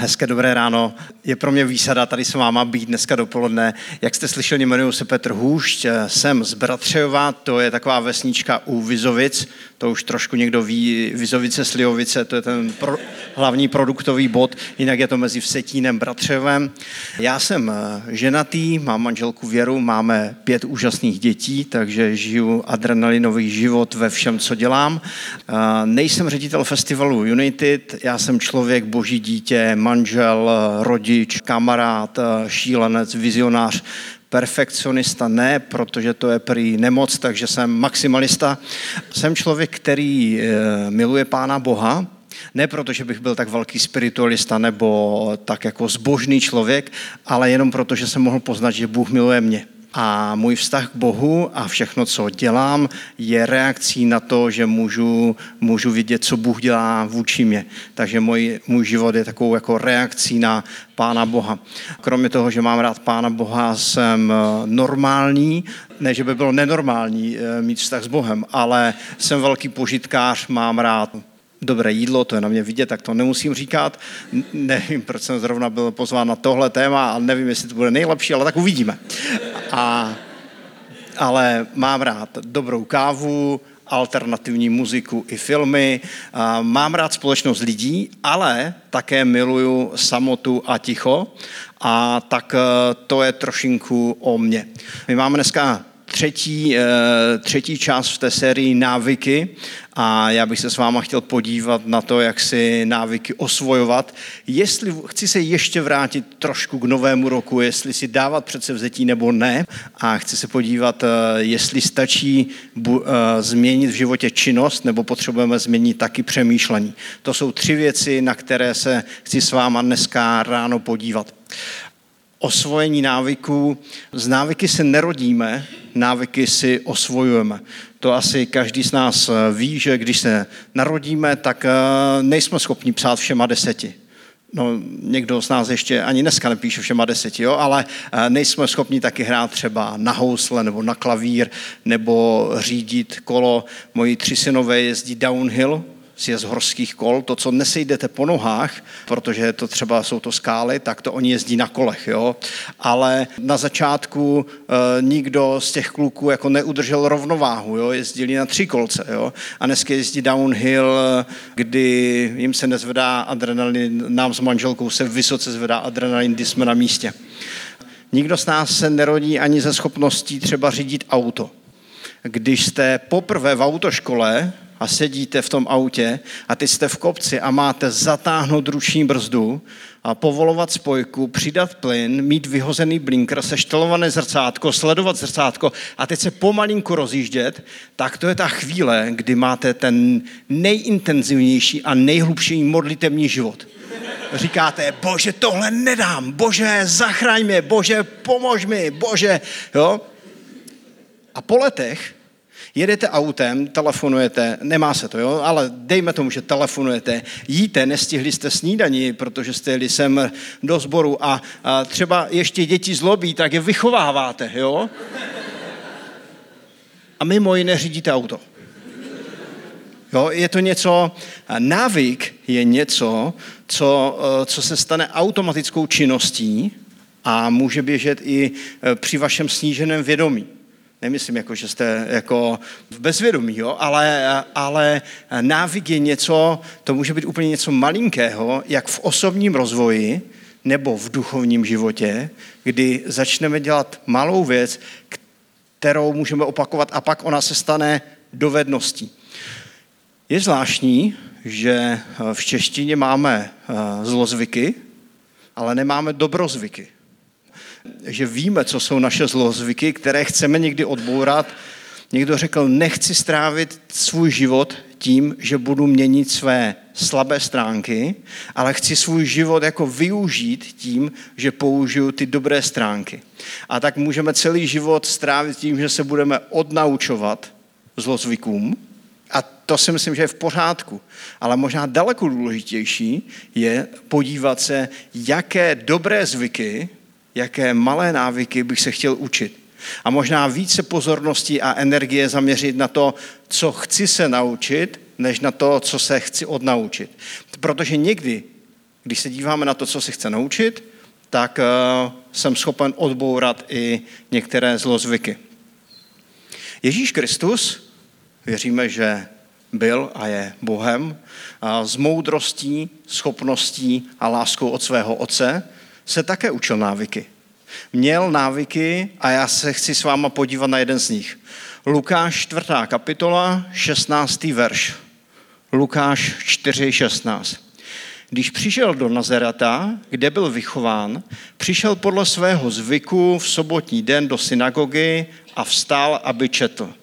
Hezké dobré ráno. Je pro mě výsada tady s váma být dneska dopoledne. Jak jste slyšeli, jmenuji se Petr Hůšť, jsem z Bratřejova, to je taková vesnička u Vizovic, to už trošku někdo ví, Vizovice, Slijovice, to je ten pro, hlavní produktový bod, jinak je to mezi Vsetínem, Bratřevem. Já jsem eh, ženatý, mám manželku Věru, máme pět úžasných dětí, takže žiju adrenalinový život ve všem, co dělám. Eh, nejsem ředitel festivalu United, já jsem člověk, boží dítě, manžel, rodič, kamarád, šílenec, vizionář, perfekcionista ne, protože to je prý nemoc, takže jsem maximalista. Jsem člověk, který eh, miluje Pána Boha, ne proto, že bych byl tak velký spiritualista nebo tak jako zbožný člověk, ale jenom proto, že jsem mohl poznat, že Bůh miluje mě. A můj vztah k Bohu a všechno, co dělám, je reakcí na to, že můžu, můžu vidět, co Bůh dělá vůči mě. Takže můj, můj život je takovou jako reakcí na Pána Boha. Kromě toho, že mám rád Pána Boha, jsem eh, normální, ne, že by bylo nenormální eh, mít vztah s Bohem, ale jsem velký požitkář, mám rád dobré jídlo, to je na mě vidět, tak to nemusím říkat. Nevím, proč jsem zrovna byl pozván na tohle téma a nevím, jestli to bude nejlepší, ale tak uvidíme. A, ale mám rád dobrou kávu, alternativní muziku i filmy. Mám rád společnost lidí, ale také miluju samotu a ticho. A tak eh, to je trošinku o mně. My máme dneska třetí, eh, třetí část v té sérii návyky a já bych se s váma chtěl podívat na to, jak si návyky osvojovat. Jestli chci se ještě vrátit trošku k novému roku, jestli si dávat předsevzetí nebo ne a chci se podívat, eh, jestli stačí eh, změnit v životě činnost nebo potřebujeme změnit taky přemýšlení. To jsou tři věci, na které se chci s váma dneska ráno podívat osvojení návyků. Z návyky se nerodíme, návyky si osvojujeme. To asi každý z nás eh, ví, že když se narodíme, tak eh, nejsme schopni psát všema deseti. No, někdo z nás ještě ani dneska nepíše všema deseti, jo, ale eh, nejsme schopni taky hrát třeba na housle nebo na klavír nebo řídit kolo. Moji tři synové jezdí downhill, z horských kol, to, co nesejdete po nohách, protože to třeba jsou to skály, tak to oni jezdí na kolech, jo. Ale na začátku e, nikdo z těch kluků jako neudržel rovnováhu, jo. Jezdili na tři kolce, jo. A dneska jezdí downhill, kdy jim se nezvedá adrenalin, nám s manželkou se vysoce zvedá adrenalin, když jsme na místě. Nikdo z nás se nerodí ani ze schopností třeba řídit auto. Když jste poprvé v autoškole, a sedíte v tom autě a ty jste v kopci a máte zatáhnout ruční brzdu a povolovat spojku, přidat plyn, mít vyhozený blinker, seštelované zrcátko, sledovat zrcátko a teď se pomalinku rozjíždět, tak to je ta chvíle, kdy máte ten nejintenzivnější a nejhlubší modlitevní život. Říkáte, bože, tohle nedám, bože, zachraň mě, bože, pomož mi, bože, jo? A po letech Jedete autem, telefonujete, nemá se to, jo, ale dejme tomu, že telefonujete, jíte, nestihli jste snídaní, protože jste jeli sem do sboru a, a třeba ještě děti zlobí, tak je vychováváte, jo. A mimo jiné řídíte auto. Jo, je to něco, návyk je něco, co, co se stane automatickou činností a může běžet i při vašem sníženém vědomí. Nemyslím, jako, že jste jako v bezvědomí, jo? Ale, ale návyk je něco, to může být úplně něco malinkého, jak v osobním rozvoji nebo v duchovním životě, kdy začneme dělat malou věc, kterou můžeme opakovat a pak ona se stane dovedností. Je zvláštní, že v češtině máme eh, zlozvyky, ale nemáme dobrozvyky že víme, co jsou naše zlozvyky, které chceme někdy odbourat. Někdo řekl, nechci strávit svůj život tím, že budu měnit své slabé stránky, ale chci svůj život jako využít tím, že použiju ty dobré stránky. A tak můžeme celý život strávit tím, že se budeme odnaučovat zlozvykům, a to si myslím, že je v pořádku. Ale možná daleko důležitější je podívat se, jaké dobré zvyky jaké malé návyky bych se chtěl učit. A možná více pozornosti a energie zaměřit na to, co chci se naučit, než na to, co se chci odnaučit. Protože někdy když se díváme na to, co si chce naučit, tak uh, jsem schopen odbourat i některé zlozvyky. Ježíš Kristus, věříme, že byl a je Bohem, a s moudrostí, schopností a láskou od svého otce se také učil návyky. Měl návyky a já se chci s váma podívat na jeden z nich. Lukáš 4. kapitola, 16. verš. Lukáš 4, 16. Když přišel do Nazareta, kde byl vychován, přišel podle svého zvyku v sobotní den do synagogy a vstál, aby četl.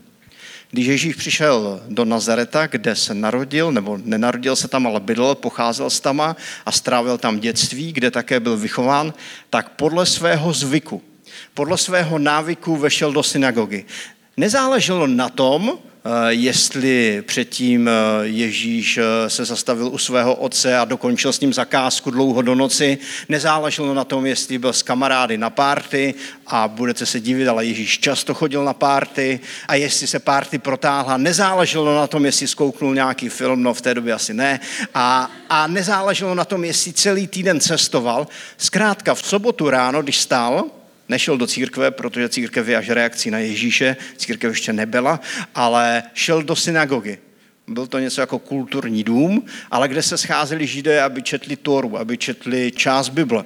Když Ježíš přišel do Nazareta, kde se narodil, nebo nenarodil se tam, ale bydlel, pocházel z tama a strávil tam dětství, kde také byl vychován, tak podle svého zvyku, podle svého návyku vešel do synagogy. Nezáleželo na tom, jestli předtím eh, Ježíš eh, se zastavil u svého otce a dokončil s ním zakázku dlouho do noci. Nezáleželo na tom, jestli byl s kamarády na párty a budete se divit, ale Ježíš často chodil na párty a jestli se párty protáhla. Nezáleželo na tom, jestli zkouknul nějaký film, no v té době asi ne. A, a nezáleželo na tom, jestli celý týden cestoval. Zkrátka v sobotu ráno, když stál, Nešel do církve, protože církev je až reakcí na Ježíše, církev ještě nebyla, ale šel do synagogy. Byl to něco jako kulturní dům, ale kde se scházeli židé, aby četli Toru, aby četli část Bible.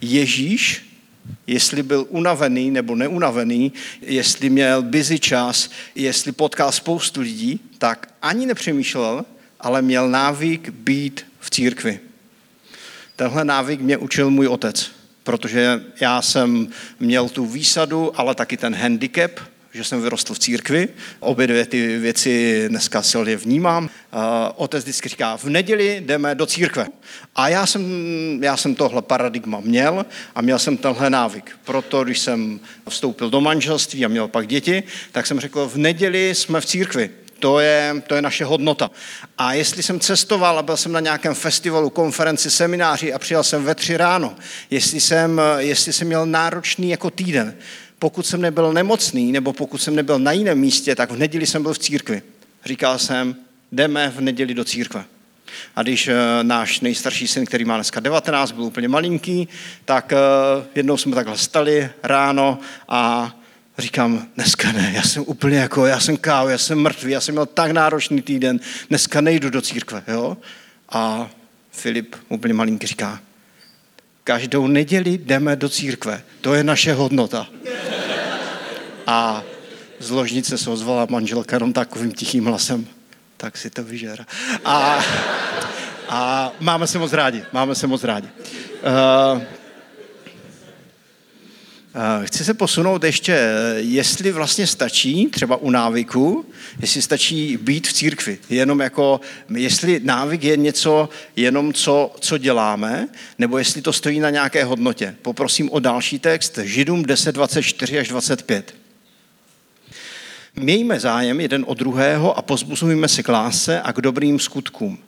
Ježíš, jestli byl unavený nebo neunavený, jestli měl busy čas, jestli potkal spoustu lidí, tak ani nepřemýšlel, ale měl návyk být v církvi. Tenhle návyk mě učil můj otec protože já jsem měl tu výsadu, ale taky ten handicap, že jsem vyrostl v církvi. Obě dvě ty věci dneska silně vnímám. Otec vždycky říká, v neděli jdeme do církve. A já jsem, já jsem tohle paradigma měl a měl jsem tenhle návyk. Proto, když jsem vstoupil do manželství a měl pak děti, tak jsem řekl, v neděli jsme v církvi. To je, to je naše hodnota. A jestli jsem cestoval a byl jsem na nějakém festivalu, konferenci, semináři a přijel jsem ve tři ráno, jestli jsem, jestli jsem měl náročný jako týden, pokud jsem nebyl nemocný nebo pokud jsem nebyl na jiném místě, tak v neděli jsem byl v církvi. Říkal jsem, jdeme v neděli do církve. A když uh, náš nejstarší syn, který má dneska 19, byl úplně malinký, tak uh, jednou jsme takhle stali ráno a Říkám, dneska ne, já jsem úplně jako, já jsem kávo, já jsem mrtvý, já jsem měl tak náročný týden, dneska nejdu do církve, jo? A Filip, úplně malinký, říká, každou neděli jdeme do církve, to je naše hodnota. A z ložnice se ozvala manželka jenom takovým tichým hlasem, tak si to vyžer. A, a máme se moc rádi, máme se moc rádi. Uh, chci se posunout ještě, eh, jestli vlastně stačí, třeba u návyku, jestli stačí být v církvi. Jenom jako, jestli návyk je něco jenom, co, co děláme, nebo jestli to stojí na nějaké hodnotě. Poprosím o další text, Židům 10, 24 až 25. Mějme zájem jeden od druhého a pozbuzujme se k lásce a k dobrým skutkům.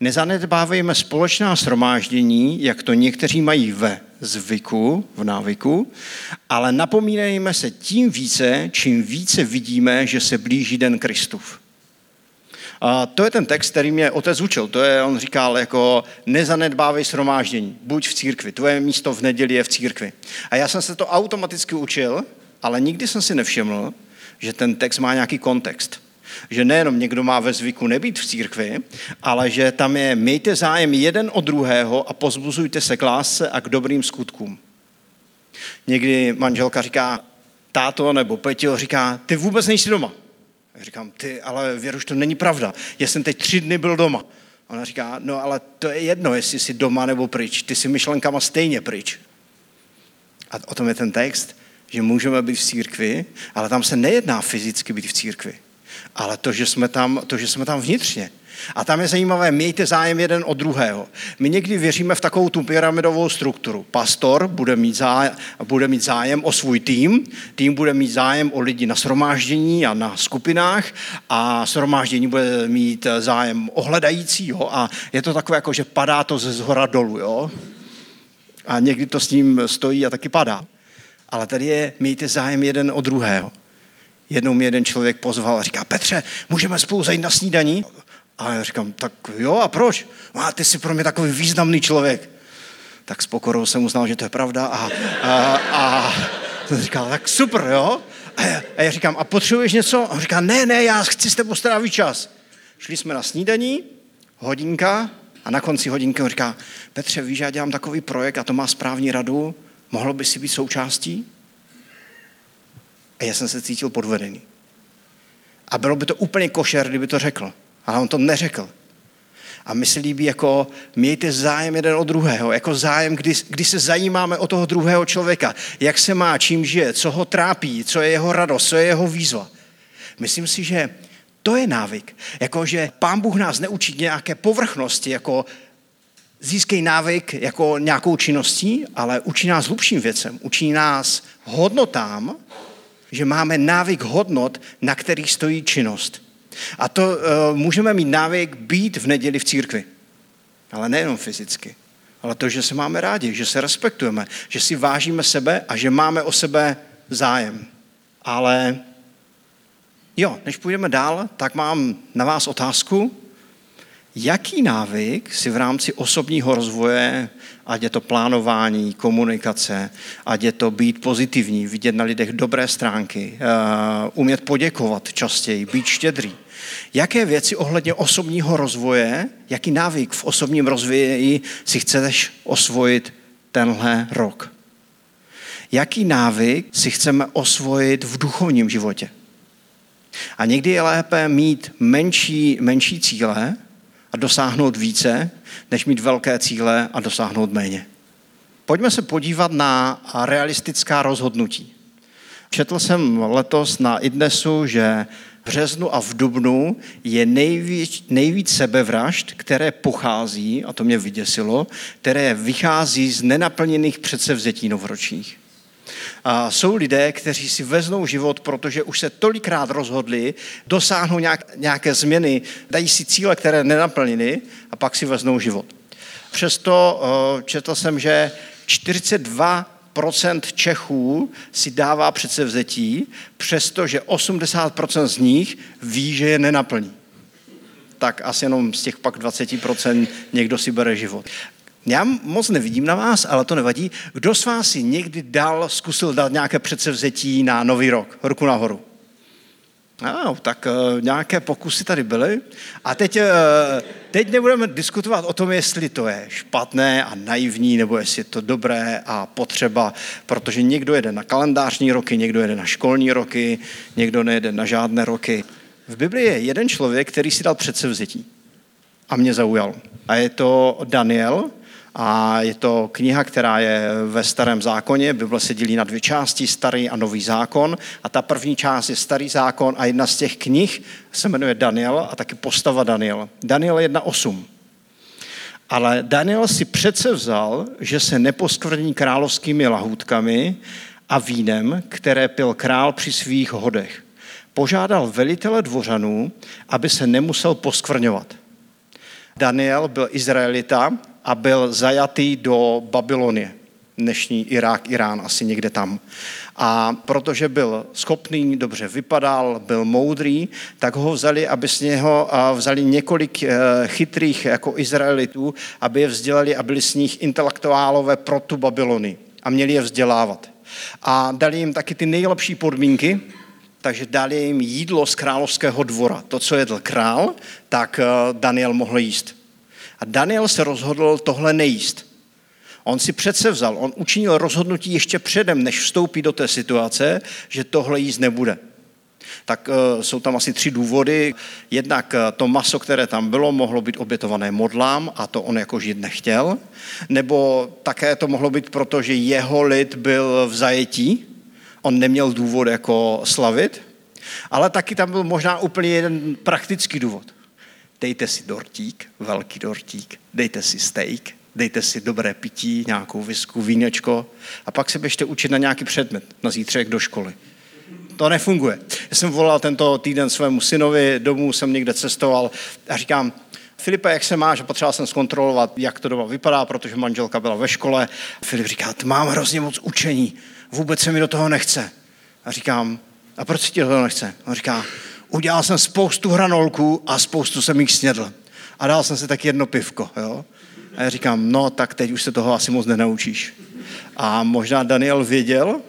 Nezanedbávejme společná shromáždění, jak to někteří mají ve zvyku, v návyku, ale napomínejme se tím více, čím více vidíme, že se blíží den Kristův. A to je ten text, který mě otec učil. To je, on říkal, jako nezanedbávej shromáždění, buď v církvi, tvoje místo v neděli je v církvi. A já jsem se to automaticky učil, ale nikdy jsem si nevšiml, že ten text má nějaký kontext že nejenom někdo má ve zvyku nebýt v církvi, ale že tam je mějte zájem jeden od druhého a pozbuzujte se k lásce a k dobrým skutkům. Někdy manželka říká, táto nebo Peťo říká, ty vůbec nejsi doma. Já říkám, ty, ale věruš, to není pravda. Já jsem teď tři dny byl doma. Ona říká, no ale to je jedno, jestli jsi doma nebo pryč. Ty jsi myšlenkama stejně pryč. A o tom je ten text, že můžeme být v církvi, ale tam se nejedná fyzicky být v církvi ale to, že jsme tam, to, že jsme tam vnitřně. A tam je zajímavé, mějte zájem jeden od druhého. My někdy věříme v takovou tu pyramidovou strukturu. Pastor bude mít, zájem, bude mít zájem o svůj tým, tým bude mít zájem o lidi na sromáždění a na skupinách a sromáždění bude mít zájem o hledajícího a je to takové, jako že padá to ze zhora dolů. Jo? A někdy to s ním stojí a taky padá. Ale tady je, mějte zájem jeden od druhého. Jednou mi jeden člověk pozval a říká, Petře, můžeme spolu zajít na snídaní? A já říkám, tak jo, a proč? A ty jsi pro mě takový významný člověk. Tak s pokorou jsem uznal, že to je pravda a, a, a to říkal, tak super, jo? A já, a já říkám, a potřebuješ něco? A on říká, ne, ne, já chci s tebou strávit čas. Šli jsme na snídaní, hodinka, a na konci hodinky on říká, Petře, víš, já dělám takový projekt a to má správní radu, mohlo by si být součástí? A já jsem se cítil podvedený. A bylo by to úplně košer, kdyby to řekl. Ale on to neřekl. A my se líbí jako mějte zájem jeden o druhého, jako zájem, kdy, kdy se zajímáme o toho druhého člověka, jak se má, čím žije, co ho trápí, co je jeho radost, co je jeho výzva. Myslím si, že to je návyk. Jako, že pán Bůh nás neučí nějaké povrchnosti, jako získej návyk jako nějakou činností, ale učí nás hlubším věcem. Učí nás hodnotám, že máme návyk hodnot, na kterých stojí činnost. A to uh, můžeme mít návyk být v neděli v církvi. Ale nejenom fyzicky. Ale to, že se máme rádi, že se respektujeme, že si vážíme sebe a že máme o sebe zájem. Ale jo, než půjdeme dál, tak mám na vás otázku. Jaký návyk si v rámci osobního rozvoje, ať je to plánování, komunikace, ať je to být pozitivní, vidět na lidech dobré stránky, uh, umět poděkovat častěji, být štědrý. Jaké věci ohledně osobního rozvoje, jaký návyk v osobním rozvoji si chceš osvojit tenhle rok? Jaký návyk si chceme osvojit v duchovním životě? A někdy je lépe mít menší, menší cíle, a dosáhnout více, než mít velké cíle a dosáhnout méně. Pojďme se podívat na realistická rozhodnutí. Četl jsem letos na IDNESu, že v březnu a v dubnu je nejvíc, nejvíc sebevražd, které pochází, a to mě vyděsilo, které vychází z nenaplněných předsevzetí novoročních. A jsou lidé, kteří si veznou život, protože už se tolikrát rozhodli, dosáhnou nějak, nějaké změny, dají si cíle, které nenaplnili a pak si veznou život. Přesto uh, četl jsem, že 42 procent Čechů si dává předsevzetí, přestože 80% z nich ví, že je nenaplní. Tak asi jenom z těch pak 20% někdo si bere život. Já moc nevidím na vás, ale to nevadí. Kdo z vás si někdy dal, zkusil dát nějaké předsevzetí na nový rok? Ruku nahoru. No, tak uh, nějaké pokusy tady byly. A teď, uh, teď nebudeme diskutovat o tom, jestli to je špatné a naivní, nebo jestli je to dobré a potřeba, protože někdo jede na kalendářní roky, někdo jede na školní roky, někdo nejede na žádné roky. V Biblii je jeden člověk, který si dal předsevzetí a mě zaujal. A je to Daniel, a je to kniha, která je ve starém zákoně. Bible se dělí na dvě části, starý a nový zákon. A ta první část je starý zákon a jedna z těch knih se jmenuje Daniel a taky postava Daniel. Daniel 1.8. Ale Daniel si přece vzal, že se neposkvrní královskými lahůdkami a vínem, které pil král při svých hodech. Požádal velitele dvořanů, aby se nemusel poskvrňovat. Daniel byl Izraelita a byl zajatý do Babylonie, dnešní Irák, Irán, asi někde tam. A protože byl schopný, dobře vypadal, byl moudrý, tak ho vzali, aby z něho vzali několik eh, chytrých jako Izraelitů, aby je vzdělali a byli z nich intelektuálové pro tu Babylony a měli je vzdělávat. A dali jim taky ty nejlepší podmínky, takže dali jim jídlo z královského dvora. To, co jedl král, tak eh, Daniel mohl jíst. A Daniel se rozhodl tohle nejíst. On si přece vzal, on učinil rozhodnutí ještě předem, než vstoupí do té situace, že tohle jíst nebude. Tak uh, jsou tam asi tři důvody. Jednak uh, to maso, které tam bylo, mohlo být obětované modlám a to on jako žít nechtěl. Nebo také to mohlo být proto, že jeho lid byl v zajetí. On neměl důvod jako slavit. Ale taky tam byl možná úplně jeden praktický důvod dejte si dortík, velký dortík, dejte si steak, dejte si dobré pití, nějakou visku, vínečko a pak se běžte učit na nějaký předmět na zítřek do školy. To nefunguje. Já jsem volal tento týden svému synovi, domů jsem někde cestoval a říkám, Filipe, jak se máš? Potřeboval jsem zkontrolovat, jak to doma vypadá, protože manželka byla ve škole. Filip říká, mám hrozně moc učení, vůbec se mi do toho nechce. A říkám, a proč si ti do toho nechce? On říká, udělal jsem spoustu hranolků a spoustu jsem jich snědl. A dal jsem si tak jedno pivko, jo. A já říkám, no tak teď už se toho asi moc nenaučíš. A možná Daniel věděl,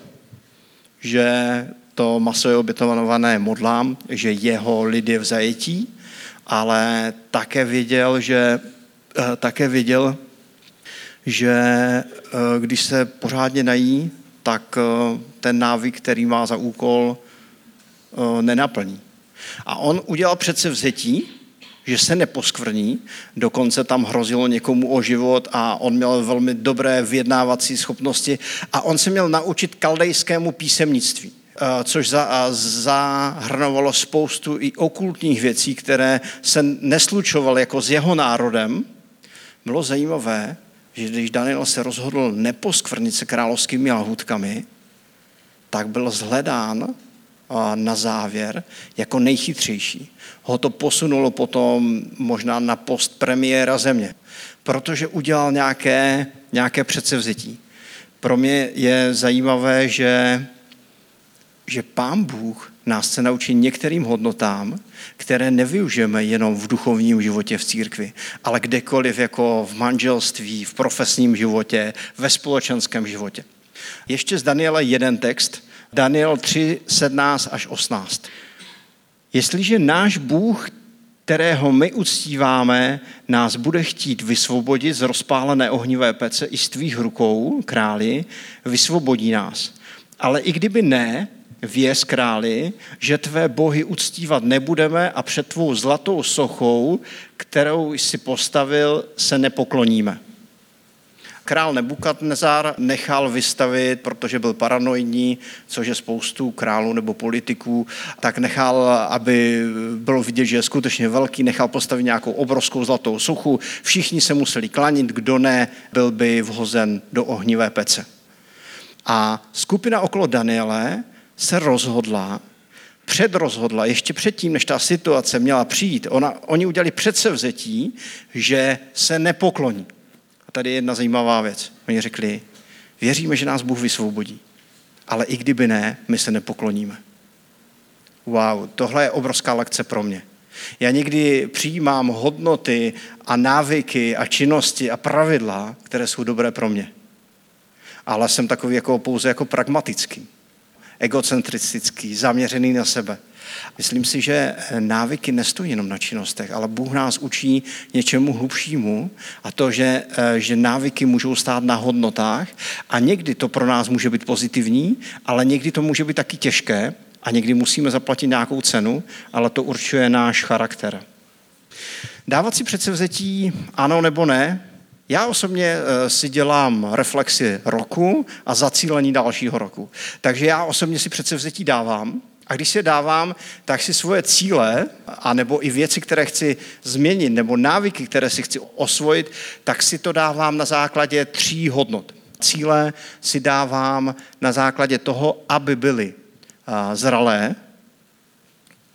že to maso je obětované modlám, že jeho lid je v zajetí, ale také věděl, že, eh, také věděl, že eh, když se pořádně nají, tak eh, ten návyk, který má za úkol, nenaplní. A on udělal přece vzetí, že se neposkvrní, dokonce tam hrozilo někomu o život a on měl velmi dobré vyjednávací schopnosti a on se měl naučit kaldejskému písemnictví což zahrnovalo spoustu i okultních věcí, které se neslučovaly jako s jeho národem. Bylo zajímavé, že když Daniel se rozhodl neposkvrnit se královskými lahůdkami, tak byl zhledán na závěr jako nejchytřejší. Ho to posunulo potom možná na post premiéra země, protože udělal nějaké, nějaké předsevzetí. Pro mě je zajímavé, že, že pán Bůh nás chce naučit některým hodnotám, které nevyužijeme jenom v duchovním životě v církvi, ale kdekoliv jako v manželství, v profesním životě, ve společenském životě. Ještě z Daniela jeden text, Daniel 3, 17 až 18. Jestliže náš Bůh, kterého my uctíváme, nás bude chtít vysvobodit z rozpálené ohnivé pece i z tvých rukou, králi, vysvobodí nás. Ale i kdyby ne, věz králi, že tvé bohy uctívat nebudeme a před tvou zlatou sochou, kterou jsi postavil, se nepokloníme král Nebukadnezar nechal vystavit, protože byl paranoidní, což je spoustu králů nebo politiků, tak nechal, aby bylo vidět, že je skutečně velký, nechal postavit nějakou obrovskou zlatou suchu. Všichni se museli klanit, kdo ne, byl by vhozen do ohnivé pece. A skupina okolo Daniele se rozhodla, předrozhodla, ještě předtím, než ta situace měla přijít, ona, oni udělali předsevzetí, že se nepokloní. A tady je jedna zajímavá věc. Oni řekli, věříme, že nás Bůh vysvobodí, ale i kdyby ne, my se nepokloníme. Wow, tohle je obrovská lekce pro mě. Já někdy přijímám hodnoty a návyky a činnosti a pravidla, které jsou dobré pro mě. Ale jsem takový jako pouze jako pragmatický, egocentristický, zaměřený na sebe. Myslím si, že návyky nestojí jenom na činnostech, ale Bůh nás učí něčemu hlubšímu a to, že, eh, že návyky můžou stát na hodnotách a někdy to pro nás může být pozitivní, ale někdy to může být taky těžké a někdy musíme zaplatit nějakou cenu, ale to určuje náš charakter. Dávat si předsevzetí ano nebo ne, já osobně eh, si dělám reflexy roku a zacílení dalšího roku. Takže já osobně si předsevzetí dávám, a když se dávám, tak si svoje cíle, anebo i věci, které chci změnit, nebo návyky, které si chci osvojit, tak si to dávám na základě tří hodnot. Cíle si dávám na základě toho, aby byly zralé,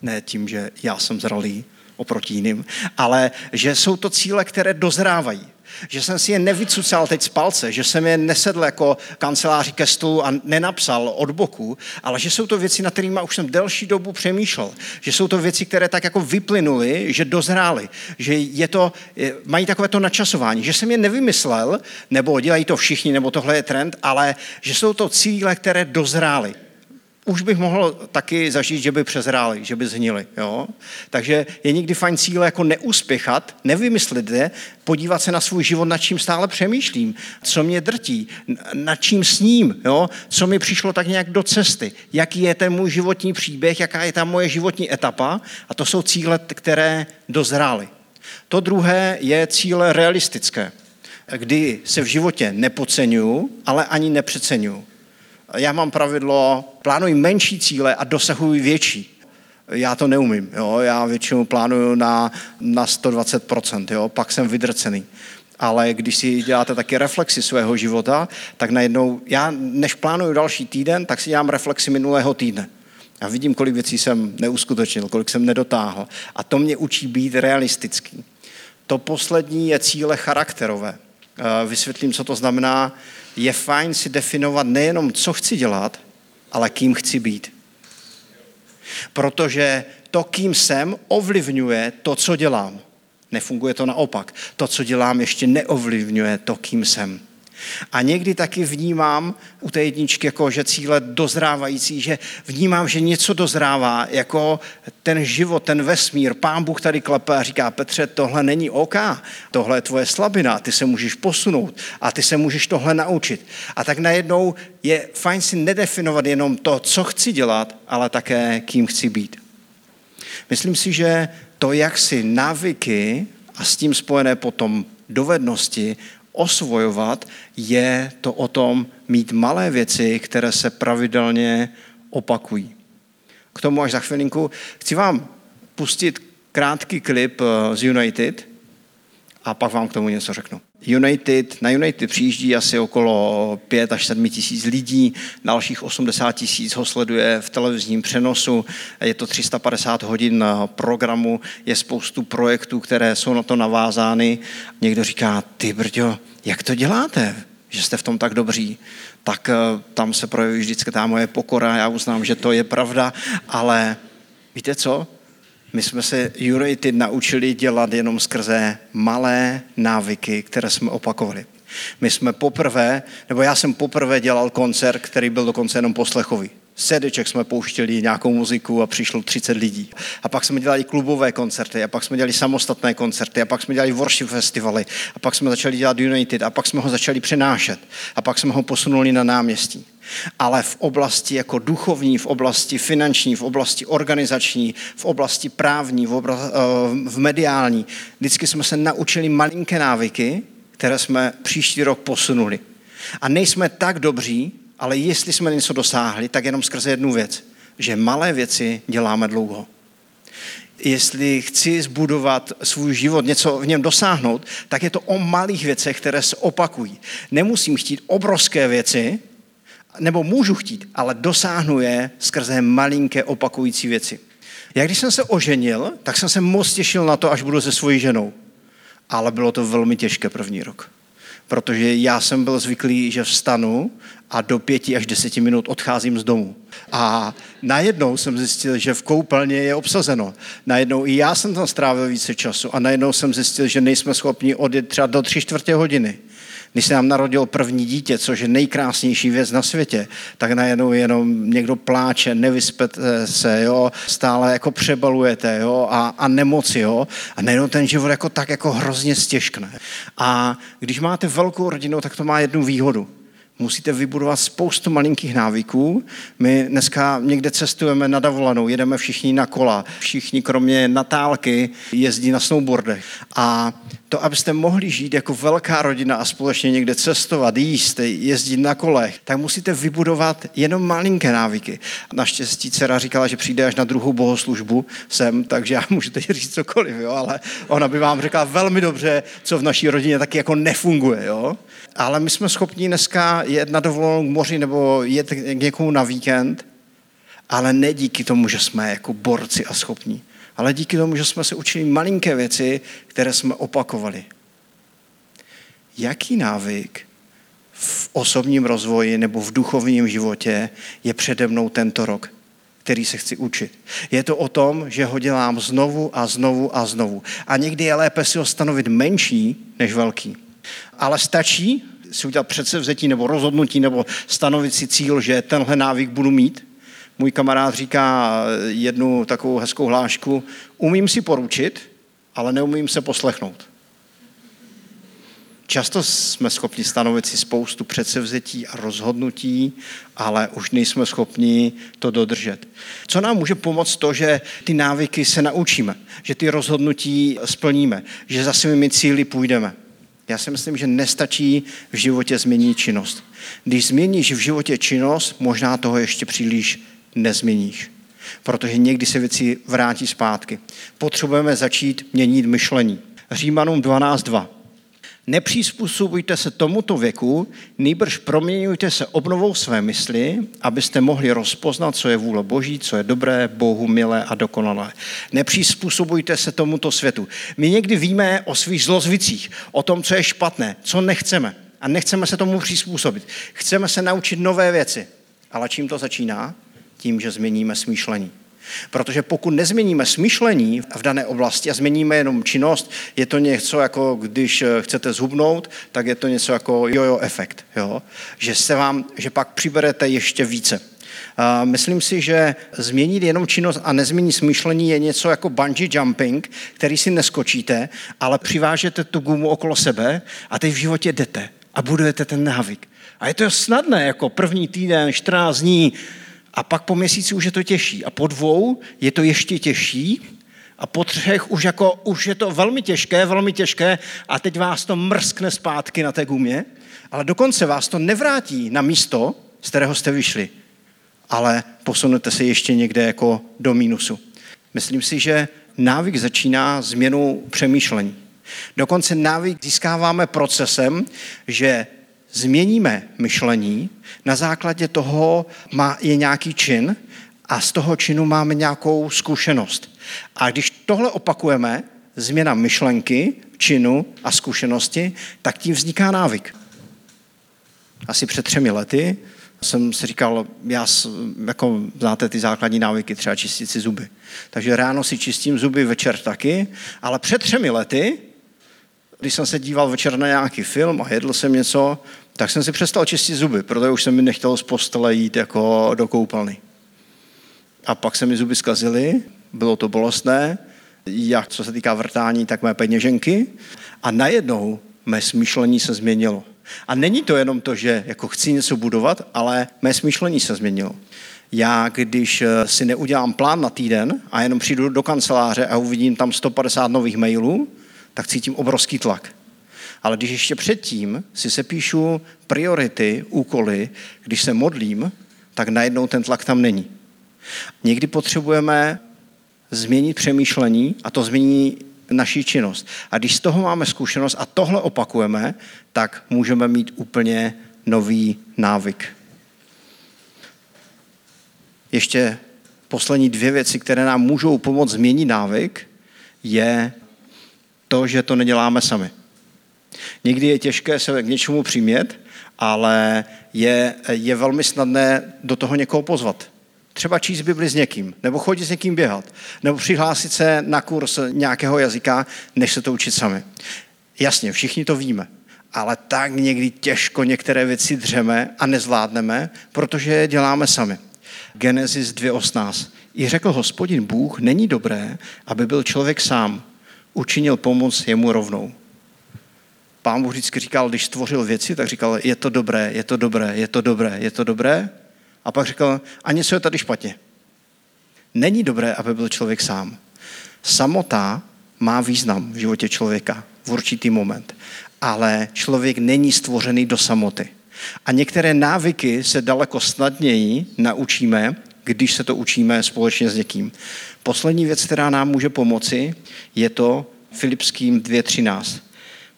ne tím, že já jsem zralý oproti jiným, ale že jsou to cíle, které dozrávají že jsem si je nevycucal teď z palce, že jsem je nesedl jako kanceláři ke stolu a nenapsal od boku, ale že jsou to věci, na kterými už jsem delší dobu přemýšlel. Že jsou to věci, které tak jako vyplynuly, že dozrály. Že je to, mají takové to načasování. Že jsem je nevymyslel, nebo dělají to všichni, nebo tohle je trend, ale že jsou to cíle, které dozrály už bych mohl taky zažít, že by přezráli, že by zhnili. Jo? Takže je někdy fajn cíle jako neuspěchat, nevymyslet je, podívat se na svůj život, nad čím stále přemýšlím, co mě drtí, nad čím sním, jo? co mi přišlo tak nějak do cesty, jaký je ten můj životní příběh, jaká je ta moje životní etapa a to jsou cíle, které dozrály. To druhé je cíle realistické, kdy se v životě nepodceňuju, ale ani nepřeceňuju já mám pravidlo, plánuji menší cíle a dosahuji větší. Já to neumím, jo? já většinou plánuju na, na 120%, jo? pak jsem vydrcený. Ale když si děláte taky reflexy svého života, tak najednou, já než plánuju další týden, tak si dělám reflexy minulého týdne. A vidím, kolik věcí jsem neuskutečnil, kolik jsem nedotáhl. A to mě učí být realistický. To poslední je cíle charakterové. Eh, vysvětlím, co to znamená je fajn si definovat nejenom, co chci dělat, ale kým chci být. Protože to, kým jsem, ovlivňuje to, co dělám. Nefunguje to naopak. To, co dělám, ještě neovlivňuje to, kým jsem. A někdy taky vnímám u té jedničky jako, že cíle dozrávající, že vnímám, že něco dozrává, jako ten život, ten vesmír. Pán Bůh tady klepe a říká, Petře, tohle není OK, tohle je tvoje slabina, ty se můžeš posunout a ty se můžeš tohle naučit. A tak najednou je fajn si nedefinovat jenom to, co chci dělat, ale také kým chci být. Myslím si, že to, jak si návyky a s tím spojené potom dovednosti osvojovat, je to o tom mít malé věci, které se pravidelně opakují. K tomu až za chvilinku chci vám pustit krátký klip eh, z United a pak vám k tomu něco řeknu. United, na United přijíždí asi okolo 5 až 7 tisíc lidí, dalších 80 tisíc ho sleduje v televizním přenosu, je to 350 hodin programu, je spoustu projektů, které jsou na to navázány. Někdo říká, ty brďo, jak to děláte, že jste v tom tak dobří? Tak eh, tam se projeví vždycky ta moje pokora, já uznám, že to je pravda, ale víte co? My jsme se United naučili dělat jenom skrze malé návyky, které jsme opakovali. My jsme poprvé, nebo já jsem poprvé dělal koncert, který byl dokonce jenom poslechový. Sedeček jsme pouštěli nějakou muziku a přišlo 30 lidí. A pak jsme dělali klubové koncerty, a pak jsme dělali samostatné koncerty, a pak jsme dělali worship festivaly, a pak jsme začali dělat United, a pak jsme ho začali přenášet, a pak jsme ho posunuli na náměstí. Ale v oblasti jako duchovní, v oblasti finanční, v oblasti organizační, v oblasti právní, v, obla, eh, v mediální, vždycky jsme se naučili malinké návyky, které jsme příští rok posunuli. A nejsme tak dobří, ale jestli jsme něco dosáhli, tak jenom skrze jednu věc, že malé věci děláme dlouho. Jestli chci zbudovat svůj život, něco v něm dosáhnout, tak je to o malých věcech, které se opakují. Nemusím chtít obrovské věci, nebo můžu chtít, ale dosáhnu je skrze malinké opakující věci. Jak když jsem se oženil, tak jsem se moc těšil na to, až budu se svojí ženou. Ale bylo to velmi těžké první rok. Protože já jsem byl zvyklý, že vstanu a do pěti až deseti minut odcházím z domu. A najednou jsem zjistil, že v koupelně je obsazeno. Najednou i já jsem tam strávil více času a najednou jsem zjistil, že nejsme schopni odjet třeba do tři čtvrtě hodiny když se nám narodil první dítě, což je nejkrásnější věc na světě, tak najednou jenom někdo pláče, nevyspete se, jo, stále jako přebalujete, jo, a, a nemoci, jo, a najednou ten život jako tak jako hrozně stěžkne. A když máte velkou rodinu, tak to má jednu výhodu Musíte vybudovat spoustu malinkých návyků. My dneska někde cestujeme na dovolenou, jedeme všichni na kola, všichni kromě Natálky jezdí na snowboardech. A to, abyste mohli žít jako velká rodina a společně někde cestovat, jíst, jezdit na kolech, tak musíte vybudovat jenom malinké návyky. Naštěstí dcera říkala, že přijde až na druhou bohoslužbu sem, takže já můžu teď říct cokoliv, jo, ale ona by vám řekla velmi dobře, co v naší rodině taky jako nefunguje. Jo? Ale my jsme schopni dneska jet na dovolenou k moři nebo jet k někomu na víkend, ale ne díky tomu, že jsme jako borci a schopní, ale díky tomu, že jsme se učili malinké věci, které jsme opakovali. Jaký návyk v osobním rozvoji nebo v duchovním životě je přede mnou tento rok, který se chci učit. Je to o tom, že ho dělám znovu a znovu a znovu. A někdy je lépe si ho stanovit menší než velký. Ale stačí si udělat předsevzetí nebo rozhodnutí nebo stanovit si cíl, že tenhle návyk budu mít. Můj kamarád říká jednu takovou hezkou hlášku, umím si poručit, ale neumím se poslechnout. Často jsme schopni stanovit si spoustu předsevzetí a rozhodnutí, ale už nejsme schopni to dodržet. Co nám může pomoct to, že ty návyky se naučíme, že ty rozhodnutí splníme, že za svými cíly půjdeme. Já si myslím, že nestačí v životě změnit činnost. Když změníš v životě činnost, možná toho ještě příliš nezměníš. Protože někdy se věci vrátí zpátky. Potřebujeme začít měnit myšlení. Římanům 12.2. Nepřizpůsobujte se tomuto věku, nýbrž proměňujte se obnovou své mysli, abyste mohli rozpoznat, co je vůle Boží, co je dobré, Bohu milé a dokonalé. Nepřizpůsobujte se tomuto světu. My někdy víme o svých zlozvicích, o tom, co je špatné, co nechceme. A nechceme se tomu přizpůsobit. Chceme se naučit nové věci. Ale čím to začíná? Tím, že změníme smýšlení. Protože pokud nezměníme smýšlení v dané oblasti a změníme jenom činnost, je to něco jako, když eh, chcete zhubnout, tak je to něco jako jojo efekt, jo? Že, se vám, že pak přiberete ještě více. Myslím si, že změnit jenom činnost a nezměnit smýšlení je něco jako bungee jumping, který si neskočíte, ale přivážete tu gumu okolo sebe a teď v životě jdete a budujete ten návyk. A je to snadné, jako první týden, 14 dní, a pak po měsíci už je to těžší. A po dvou je to ještě těžší. A po třech už, jako, už je to velmi těžké, velmi těžké a teď vás to mrskne zpátky na té gumě, ale dokonce vás to nevrátí na místo, z kterého jste vyšli, ale posunete se ještě někde jako do mínusu. Myslím si, že návyk začíná změnou přemýšlení. Dokonce návyk získáváme procesem, že změníme myšlení, na základě toho má, je nějaký čin a z toho činu máme nějakou zkušenost. A když tohle opakujeme, změna myšlenky, činu a zkušenosti, tak tím vzniká návyk. Asi před třemi lety jsem si říkal, já jako znáte ty základní návyky, třeba čistit si zuby. Takže ráno si čistím zuby, večer taky, ale před třemi lety, když jsem se díval večer na nějaký film a jedl jsem něco, tak jsem si přestal čistit zuby, protože už se mi nechtělo z postele jít jako do koupelny. A pak se mi zuby zkazily, bylo to bolestné, jak co se týká vrtání, tak mé peněženky. A najednou mé smýšlení se změnilo. A není to jenom to, že jako chci něco budovat, ale mé smýšlení se změnilo. Já, když eh, si neudělám plán na týden a jenom přijdu do kanceláře a uvidím tam 150 nových mailů, tak cítím obrovský tlak. Ale když ještě předtím si sepíšu priority, úkoly, když se modlím, tak najednou ten tlak tam není. Někdy potřebujeme změnit přemýšlení a to změní naší činnost. A když z toho máme zkušenost a tohle opakujeme, tak můžeme mít úplně nový návyk. Ještě poslední dvě věci, které nám můžou pomoct změnit návyk, je to, že to neděláme sami. Někdy je těžké se k něčemu přimět, ale je, je velmi snadné do toho někoho pozvat. Třeba číst Bibli s někým, nebo chodit s někým běhat, nebo přihlásit se na kurz nějakého jazyka, než se to učit sami. Jasně, všichni to víme, ale tak někdy těžko některé věci dřeme a nezvládneme, protože je děláme sami. Genesis 2.18. I řekl hospodin Bůh, není dobré, aby byl člověk sám. Učinil pomoc jemu rovnou. Pán Bůh vždycky říkal, když stvořil věci, tak říkal, je to dobré, je to dobré, je to dobré, je to dobré. A pak říkal, a něco je tady špatně. Není dobré, aby byl člověk sám. Samota má význam v životě člověka v určitý moment, ale člověk není stvořený do samoty. A některé návyky se daleko snadněji naučíme, když se to učíme společně s někým. Poslední věc, která nám může pomoci, je to Filipským 2.13.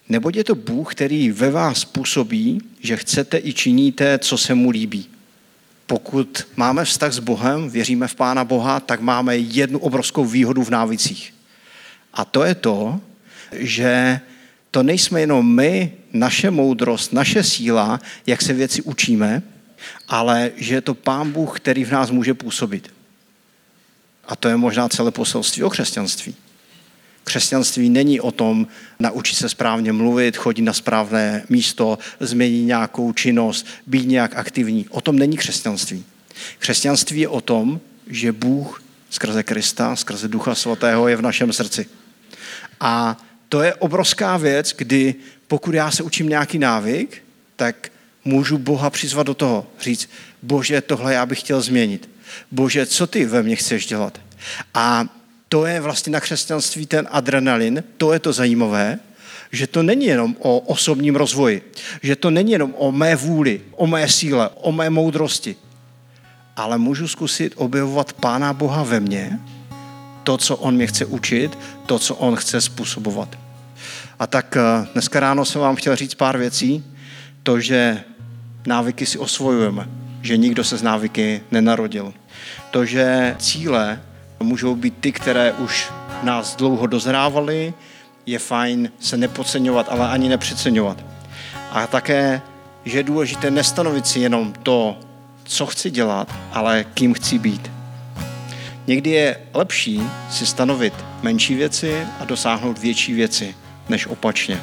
Neboť je to Bůh, který ve vás působí, že chcete i činíte, co se mu líbí. Pokud máme vztah s Bohem, věříme v Pána Boha, tak máme jednu obrovskou výhodu v návicích. A to je to, že to nejsme jenom my, naše moudrost, naše síla, jak se věci učíme, ale že je to Pán Bůh, který v nás může působit. A to je možná celé poselství o křesťanství. Křesťanství není o tom naučit se správně mluvit, chodit na správné místo, změnit nějakou činnost, být nějak aktivní. O tom není křesťanství. Křesťanství je o tom, že Bůh skrze Krista, skrze Ducha Svatého je v našem srdci. A to je obrovská věc, kdy pokud já se učím nějaký návyk, tak můžu Boha přizvat do toho. Říct, bože, tohle já bych chtěl změnit. Bože, co ty ve mně chceš dělat? A to je vlastně na křesťanství ten adrenalin, to je to zajímavé, že to není jenom o osobním rozvoji, že to není jenom o mé vůli, o mé síle, o mé moudrosti, ale můžu zkusit objevovat Pána Boha ve mně, to, co On mě chce učit, to, co On chce způsobovat. A tak eh, dneska ráno jsem vám chtěl říct pár věcí. To, že návyky si osvojujeme, že nikdo se z návyky nenarodil. To, že cíle Můžou být ty, které už nás dlouho dozrávaly, je fajn se nepodceňovat, ale ani nepřeceňovat. A také, že je důležité nestanovit si jenom to, co chci dělat, ale kým chci být. Někdy je lepší si stanovit menší věci a dosáhnout větší věci, než opačně.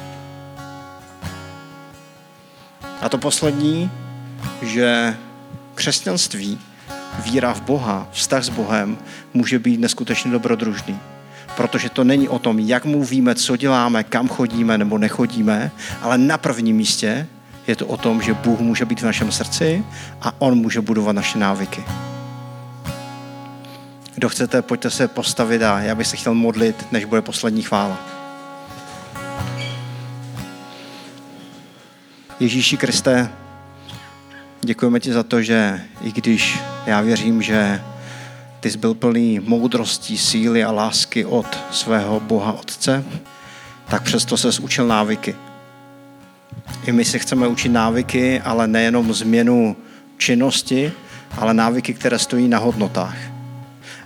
A to poslední, že křesťanství, víra v Boha, vztah s Bohem může být neskutečně dobrodružný. Protože to není o tom, jak mluvíme, co děláme, kam chodíme nebo nechodíme, ale na prvním místě je to o tom, že Bůh může být v našem srdci a On může budovat naše návyky. Kdo chcete, pojďte se postavit a já bych se chtěl modlit, než bude poslední chvála. Ježíši Kriste, děkujeme ti za to, že i když já věřím, že ty jsi byl plný moudrosti, síly a lásky od svého Boha Otce, tak přesto se učil návyky. I my si chceme učit návyky, ale nejenom změnu činnosti, ale návyky, které stojí na hodnotách.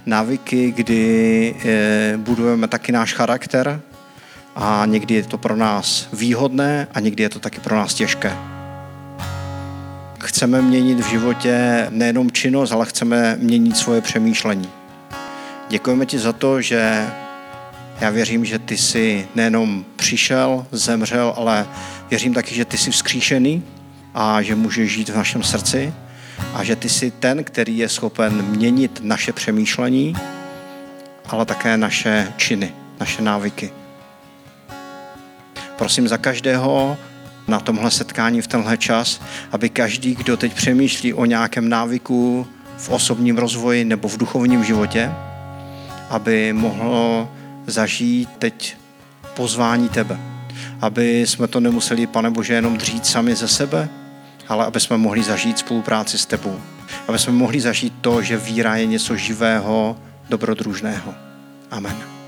Návyky, kdy eh, budujeme taky náš charakter a někdy je to pro nás výhodné a někdy je to taky pro nás těžké. Chceme měnit v životě nejenom činnost, ale chceme měnit svoje přemýšlení. Děkujeme ti za to, že já věřím, že ty jsi nejenom přišel, zemřel, ale věřím taky, že ty jsi vzkříšený a že můžeš žít v našem srdci a že ty jsi ten, který je schopen měnit naše přemýšlení, ale také naše činy, naše návyky. Prosím za každého na tomhle setkání v tenhle čas, aby každý, kdo teď přemýšlí o nějakém návyku v osobním rozvoji nebo v duchovním životě, aby mohl zažít teď pozvání tebe. Aby jsme to nemuseli, pane Bože, jenom dřít sami ze sebe, ale aby jsme mohli zažít spolupráci s tebou. Aby jsme mohli zažít to, že víra je něco živého, dobrodružného. Amen.